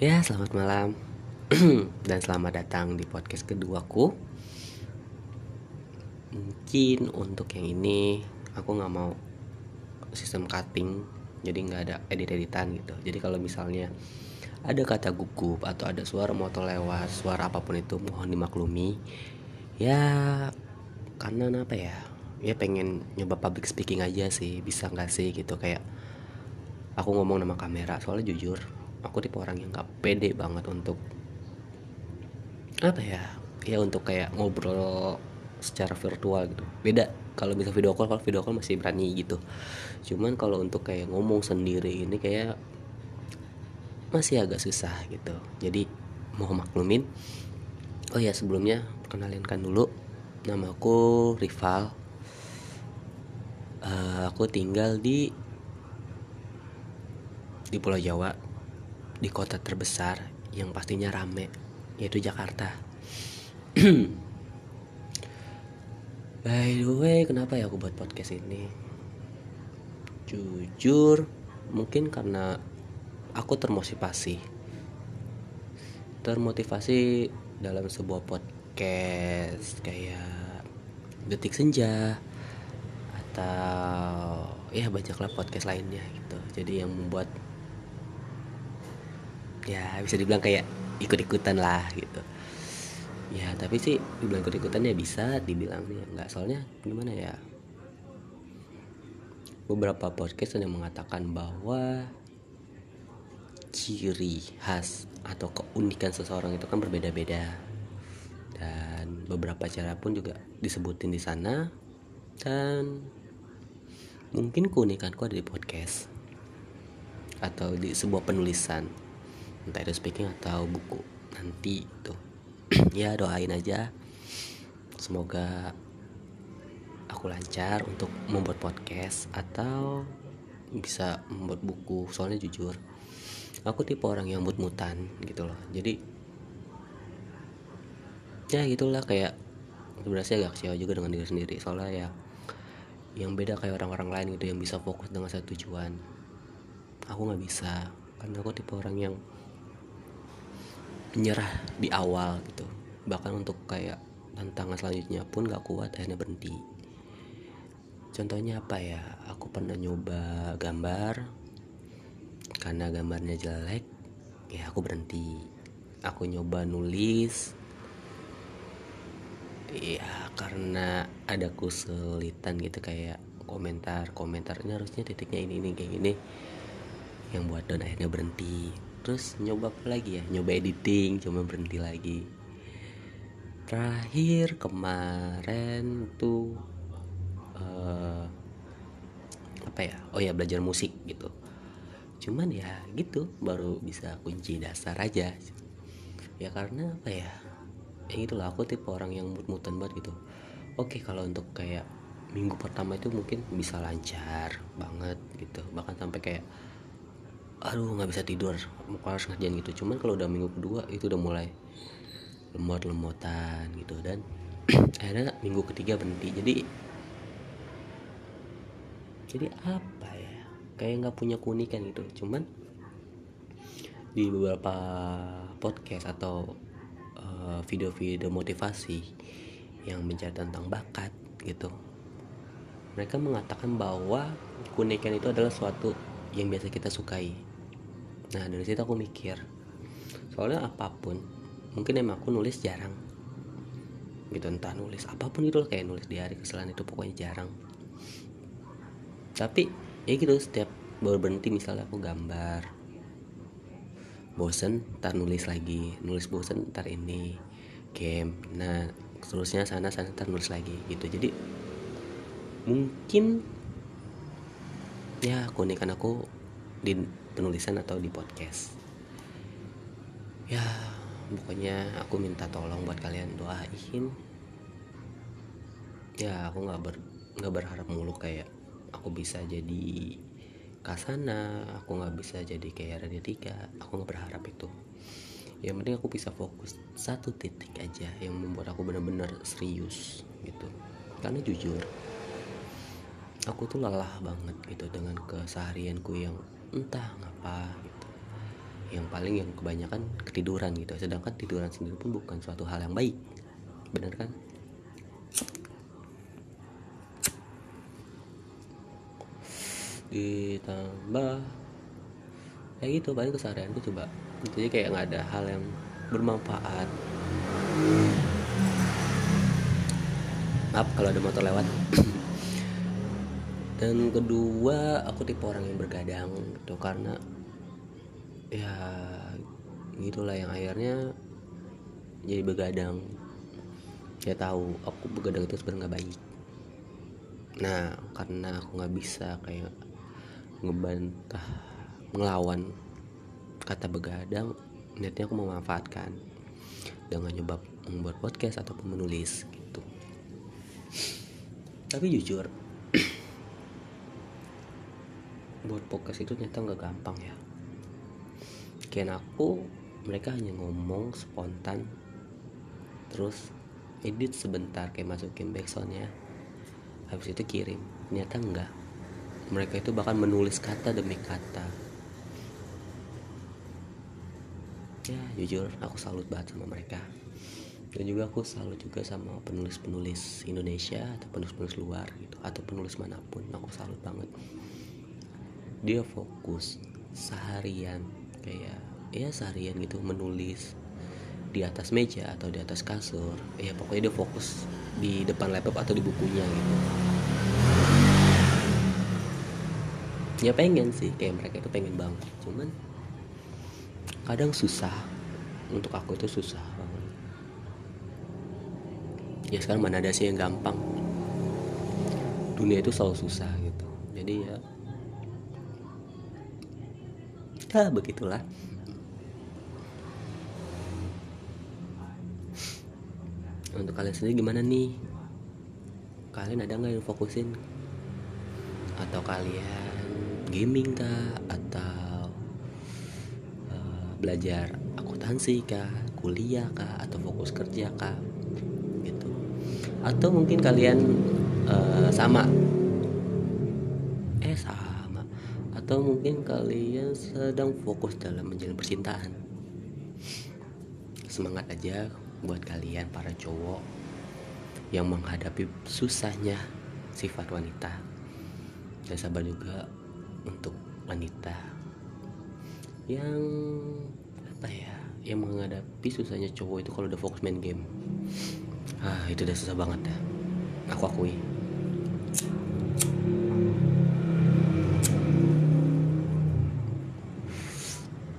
Ya, selamat malam dan selamat datang di podcast keduaku. Mungkin untuk yang ini aku nggak mau sistem cutting, jadi nggak ada edit-editan gitu. Jadi kalau misalnya ada kata gugup atau ada suara motor lewat, suara apa pun itu mohon dimaklumi. Ya, karena apa ya? Ya pengen nyoba public speaking aja sih, bisa nggak sih gitu kayak aku ngomong nama kamera soalnya jujur aku tipe orang yang gak pede banget untuk apa ya ya untuk kayak ngobrol secara virtual gitu. Beda kalau bisa video call kalau video call masih berani gitu. Cuman kalau untuk kayak ngomong sendiri ini kayak masih agak susah gitu. Jadi mau maklumin oh ya sebelumnya perkenalinkan dulu. Nama aku Rival. Uh, aku tinggal di di Pulau Jawa di kota terbesar yang pastinya rame yaitu Jakarta. By the way, kenapa ya aku buat podcast ini? Jujur, mungkin karena aku termotivasi. Termotivasi dalam sebuah podcast kayak Detik Senja atau ya banyaklah podcast lainnya gitu. Jadi yang membuat ya bisa dibilang kayak ikut-ikutan lah gitu. Ya tapi sih dibilang ikut-ikutan ya bisa dibilang ya nggak. Soalnya gimana ya? Beberapa podcast yang mengatakan bahwa ciri khas atau keunikan seseorang itu kan berbeda-beda. Dan beberapa cara pun juga disebutin di sana. Dan mungkin keunikanku ada di podcast atau di sebuah penulisan entah itu speaking atau buku. Nanti tuh. Ya doain aja. Semoga aku lancar untuk membuat podcast atau bisa membuat buku. Soalnya jujur aku tipe orang yang mut-mutan gitu loh. Jadi ya gitulah kayak sebenarnya agak kecewa juga dengan diri sendiri. Soalnya ya yang beda kayak orang-orang lain gitu yang bisa fokus dengan satu tujuan. Aku nggak bisa karena aku tipe orang yang menyerah di awal gitu. Bahkan untuk kayak tantangan selanjutnya pun gak kuat akhirnya berhenti. Contohnya apa ya? Aku pernah nyoba gambar. Karena gambarnya jelek ya aku berhenti. Aku nyoba nulis. Ya karena ada kesulitan gitu kayak komentar. Komentarnya harusnya titiknya ini ini kayak gini. Yang buat dan akhirnya berhenti terus nyoba apa lagi ya? Nyoba editing cuma berhenti lagi. Terakhir kemarin tuh uh, apa ya? Oh ya belajar musik gitu. Cuman ya gitu baru bisa kunci dasar aja. Ya karena apa ya? Ya itulah aku tipe orang yang mut-mutan banget gitu. Oke kalau untuk kayak minggu pertama itu mungkin bisa lancar banget gitu. Bahkan sampai kayak aduh nggak bisa tidur. Mau harus ngerjain gitu. Cuman kalau udah minggu kedua itu udah mulai lemot lemotan gitu. Dan akhirnya minggu ketiga berhenti. Jadi jadi apa ya? Kayak nggak punya keunikan gitu. Cuman di beberapa podcast atau uh, video-video motivasi yang bicara tentang bakat gitu mereka mengatakan bahwa keunikan itu adalah suatu yang biasa kita sukai nah dari situ aku mikir soalnya apa pun mungkin emang aku nulis jarang. Gitu entah nulis apa pun itu kayak nulis di hari kesalahan itu pokoknya jarang. Tapi ya gitu setiap baru berhenti misalnya aku gambar bosen ntar nulis lagi nulis bosen ntar ini game nah seterusnya sana sana ntar nulis lagi gitu. Jadi mungkin ya keunikan aku di penulisan atau di podcast. Ya pokoknya aku minta tolong buat kalian doain. Ya aku nggak ber nggak berharap mulu kayak aku bisa jadi kasana aku nggak bisa jadi kayak radio tiga aku nggak berharap itu. Yang penting aku bisa fokus satu titik aja yang membuat aku benar-benar serius gitu. Karena jujur aku tuh lelah banget gitu dengan keseharianku yang entah ngapa gitu. Yang paling yang kebanyakan ketiduran gitu. Sedangkan tiduran sendiri pun bukan suatu hal yang baik. Benar kan? Ditambah ya gitu paling keseharian gue coba. Jadi kayak nggak ada hal yang bermanfaat. Maaf kalau ada motor lewat dan kedua aku tipe orang yang bergadang gitu karena ya gitulah yang akhirnya jadi begadang. Ya tahu aku begadang itu sebenarnya nggak baik. Nah karena aku nggak bisa kayak ngebantah ngelawan kata begadang niatnya aku memanfaatkan dengan nyoba membuat podcast ataupun menulis gitu. Tapi jujur buat podcast itu ternyata nggak gampang ya. Kian aku mereka hanya ngomong spontan. Terus edit sebentar kayak masukin backsoundnya. Habis itu kirim. Ternyata enggak mereka itu bahkan menulis kata demi kata. Ya jujur aku salut banget sama mereka. Dan juga aku salut juga sama penulis-penulis Indonesia atau penulis-penulis luar gitu atau penulis mana pun. Aku salut banget dia fokus seharian kayak ya seharian gitu menulis di atas meja atau di atas kasur. Ya pokoknya dia fokus di depan laptop atau di bukunya gitu. Ya pengen sih kayak mereka itu pengen banget. Cuman kadang susah. Untuk aku itu susah ya sekarang mana ada sih yang gampang? Dunia itu selalu susah gitu. Jadi ya ya begitulah. Untuk kalian sendiri gimana nih? Kalian ada nggak yang fokusin? Atau kalian gaming kah? Atau uh, belajar akuntansi kah? Kuliah kah? Atau fokus kerja kah? Gitu. Atau mungkin kalian uh, sama atau mungkin kalian sedang fokus dalam menjalin percintaan? Semangat aja buat kalian para cowok yang menghadapi susahnya sifat wanita. Dan sabar juga untuk wanita yang apa ya yang menghadapi susahnya cowok itu kalau udah fokus main game. Ah itu udah susah banget ya. Aku akui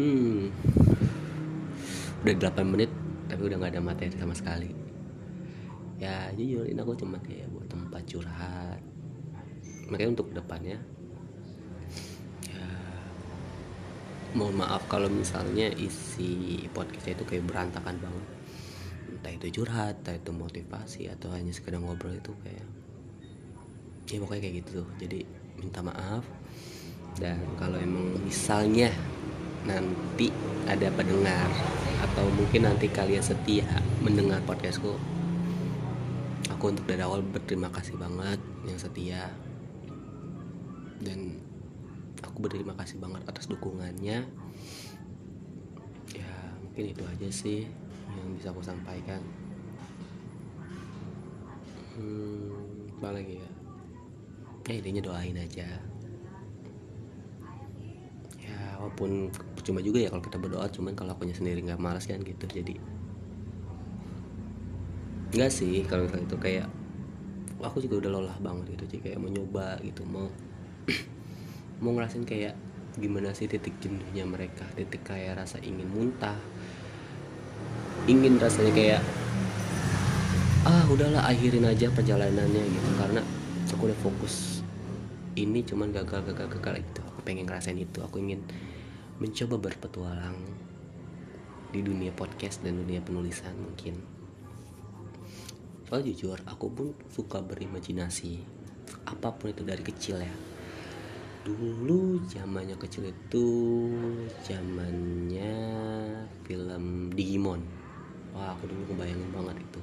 hmm. Udah 8 menit tapi udah nggak ada materi sama sekali. Ya jujur ini aku cuma kayak buat tempat curhat. Makanya untuk depannya mohon maaf kalau misalnya isi podcastnya itu kayak berantakan banget. Entah itu curhat entah itu motivasi atau hanya sekedar ngobrol itu kayak ya pokoknya kayak gitu tuh. Jadi minta maaf. Dan kalau emang misalnya nanti ada pendengar atau mungkin nanti kalian setia mendengar podcastku. Aku untuk dari awal berterima kasih banget yang setia. Dan aku berterima kasih banget atas dukungannya. Ya mungkin itu aja sih yang bisa aku sampaikan. Hmm, apa lagi ya? Ya intinya doain aja ya walaupun cuma juga ya kalau kita berdoa cuman kalau akunya sendiri nggak malas kan gitu jadi nggak sih kalau misalnya itu kayak aku juga udah lelah banget gitu jadi kayak mau nyoba gitu mau mau ngerasain kayak gimana sih titik jenuhnya mereka titik kayak rasa ingin muntah ingin rasanya kayak ah udahlah akhirin aja perjalanannya gitu. Karena aku udah fokus ini cuman gagal gagal gagal itu aku pengen ngerasain itu aku ingin mencoba berpetualang di dunia podcast dan dunia penulisan mungkin. Soal jujur aku pun suka berimajinasi apa pun itu dari kecil ya. Dulu zamannya kecil itu zamannya film Digimon. Wah aku dulu kebayangin banget itu.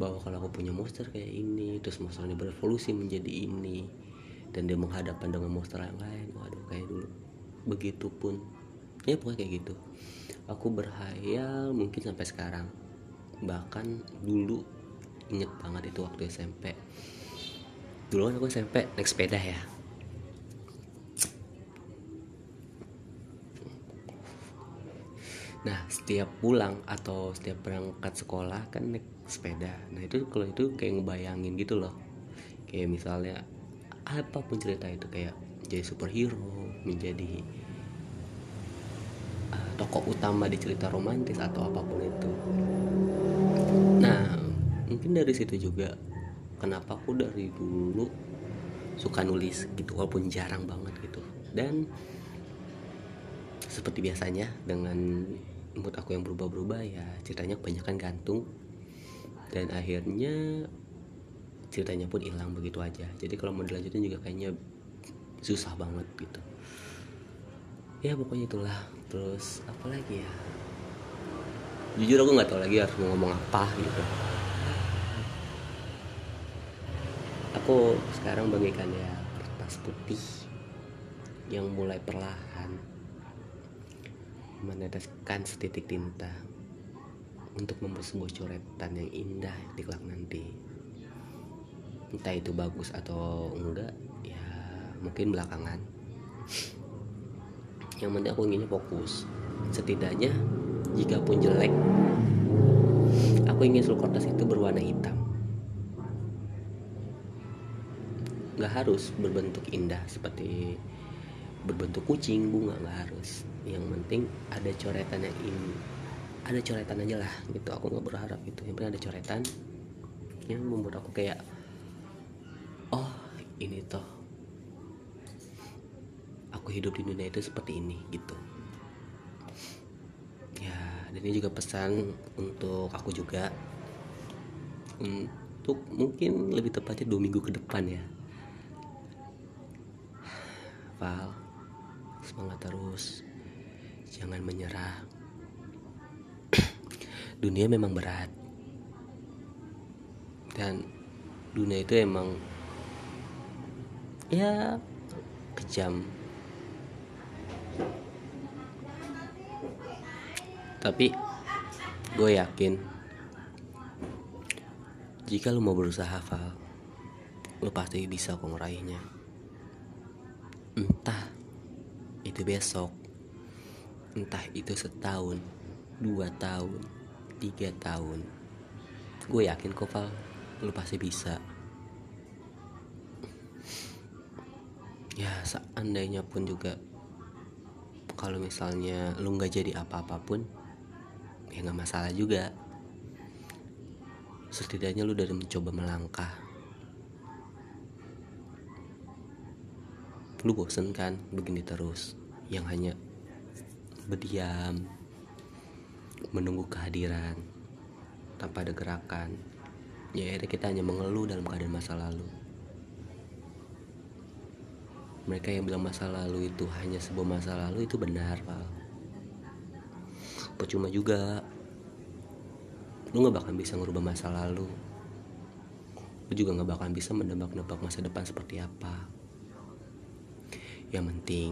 Bahwa kalau aku punya monster kayak ini terus monsternya berevolusi menjadi ini dan dia menghadapkan dengan monster yang lain. Waduh kayak dulu begitupun. Ya pokoknya kayak gitu. Aku berhayal mungkin sampai sekarang. Bahkan dulu inget banget itu waktu SMP dulu kan aku SMP naik sepeda ya. Nah, setiap pulang atau setiap berangkat sekolah kan naik sepeda. Nah, itu kalau itu kayak ngebayangin gitu loh. Kayak misalnya apa pun cerita itu kayak jadi superhero, menjadi uh, tokoh utama di cerita romantis atau apa pun itu. Nah, mungkin dari situ juga kenapa aku dari dulu suka nulis gitu walaupun jarang banget gitu. Dan seperti biasanya dengan mood aku yang berubah-berubah ya ceritanya kebanyakan gantung dan akhirnya ceritanya pun hilang begitu aja jadi kalau mau dilanjutin juga kayaknya susah banget gitu. Ya pokoknya itulah. Terus apa lagi ya? Jujur aku nggak tahu lagi harus ngomong apa gitu. Aku sekarang bagaikan ya kertas putih yang mulai perlahan meneteskan setitik tinta untuk membuat sebuah coretan yang indah di kelak nanti. Entah itu bagus atau enggak mungkin belakangan. Yang penting aku inginnya fokus. Setidaknya jika pun jelek aku ingin seluruh kertas itu berwarna hitam. Nggak harus berbentuk indah seperti berbentuk kucing bunga nggak harus. Yang penting ada coretan yang ini ada coretan aja lah gitu. Aku nggak berharap itu yang penting ada coretan yang membuat aku kayak oh ini toh aku hidup di dunia itu seperti ini gitu. Ya dan ini juga pesan untuk aku juga. Untuk mungkin lebih tepatnya dua minggu ke depan ya. Val semangat terus. Jangan menyerah. Dunia memang berat. Dan dunia itu emang ya kejam tapi gue yakin jika lu mau berusaha hafal lu pasti bisa kok ngeraihnya. Entah itu besok entah itu setahun dua tahun tiga tahun. Gue yakin kok Val lu pasti bisa. Ya seandainya pun juga kalau misalnya lu nggak jadi apa-apapun ya nggak masalah juga. Setidaknya lu dari mencoba melangkah. Lu bosen kan begini terus. Yang hanya berdiam menunggu kehadiran tanpa ada gerakan. Ya akhirnya kita hanya mengeluh dalam keadaan masa lalu mereka yang bilang masa lalu itu hanya sebuah masa lalu itu benar pak. Percuma juga. Lu gak bakal bisa ngerubah masa lalu. Lu juga gak bakal bisa mendebak-nebak masa depan seperti apa. Yang penting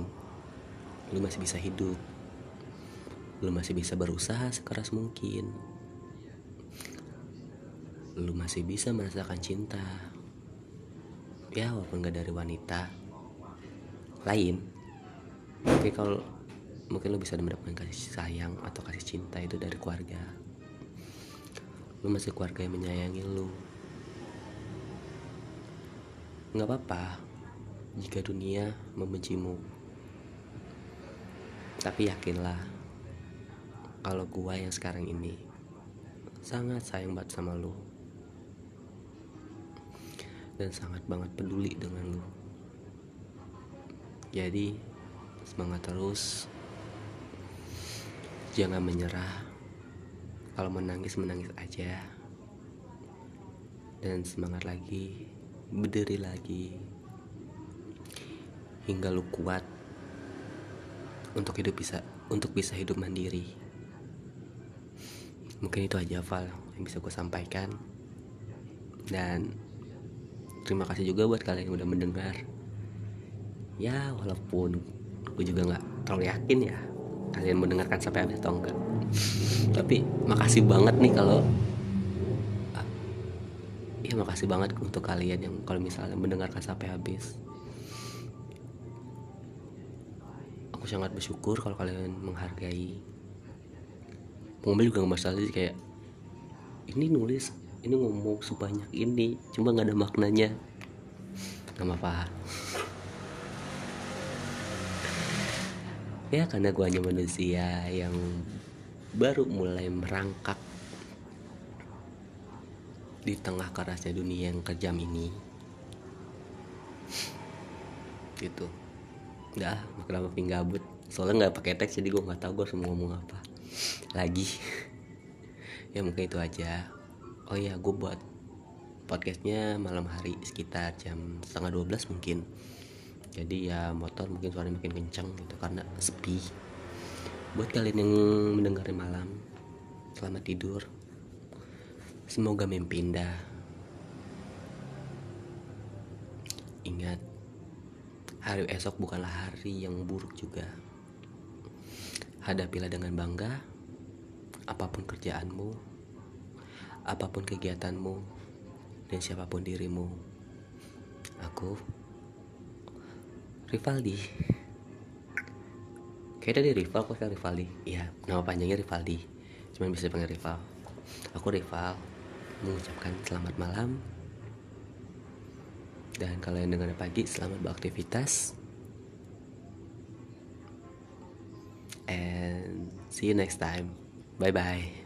lu masih bisa hidup. Lu masih bisa berusaha sekeras mungkin. Lu masih bisa merasakan cinta. Ya walaupun gak dari wanita lain oke kalau mungkin lu bisa mendapatkan kasih sayang atau kasih cinta itu dari keluarga lu masih keluarga yang menyayangi lu nggak apa-apa jika dunia membencimu. Tapi yakinlah, kalau gua yang sekarang ini sangat sayang banget sama lu. Dan sangat banget peduli dengan lu. Jadi, semangat terus. Jangan menyerah. Kalau menangis, menangis aja. Dan semangat lagi, berdiri lagi hingga lu kuat untuk hidup bisa untuk bisa hidup mandiri mungkin itu aja Val yang bisa gue sampaikan dan terima kasih juga buat kalian yang udah mendengar ya walaupun gue juga nggak terlalu yakin ya kalian mendengarkan sampai habis atau enggak. Tapi makasih banget nih kalau ya makasih banget untuk kalian yang kalau misalnya mendengarkan sampai habis. Aku sangat bersyukur kalau kalian menghargai. Ngomel juga gak masalah sih kayak ini nulis ini ngomong sebanyak ini cuma nggak ada maknanya. Nggak apa ya karena gue hanya manusia yang baru mulai merangkak di tengah kerasnya dunia yang kejam ini. Gitu. Udah kenapa makin gabut? Soalnya nggak pakai teks jadi gue nggak tahu gue harus ngomong apa lagi. Ya mungkin itu aja. Oh ya gue buat podcastnya malam hari sekitar jam setengah 12 mungkin jadi ya motor mungkin suaranya makin kencang gitu karena sepi. Buat kalian yang mendengar malam selamat tidur. Semoga mimpi indah. Ingat hari esok bukanlah hari yang buruk juga. Hadapilah dengan bangga apa pun kerjaanmu apa pun kegiatanmu dan siapa pun dirimu. Aku Rivaldi. Kayaknya dia rival kok kan Rivaldi. Iya nama panjangnya Rivaldi. Cuman bisa dipanggil rival. Aku rival Mengucapkan selamat malam. Dan kalian dengar pagi Selamat beraktivitas. And see you next time. Bye bye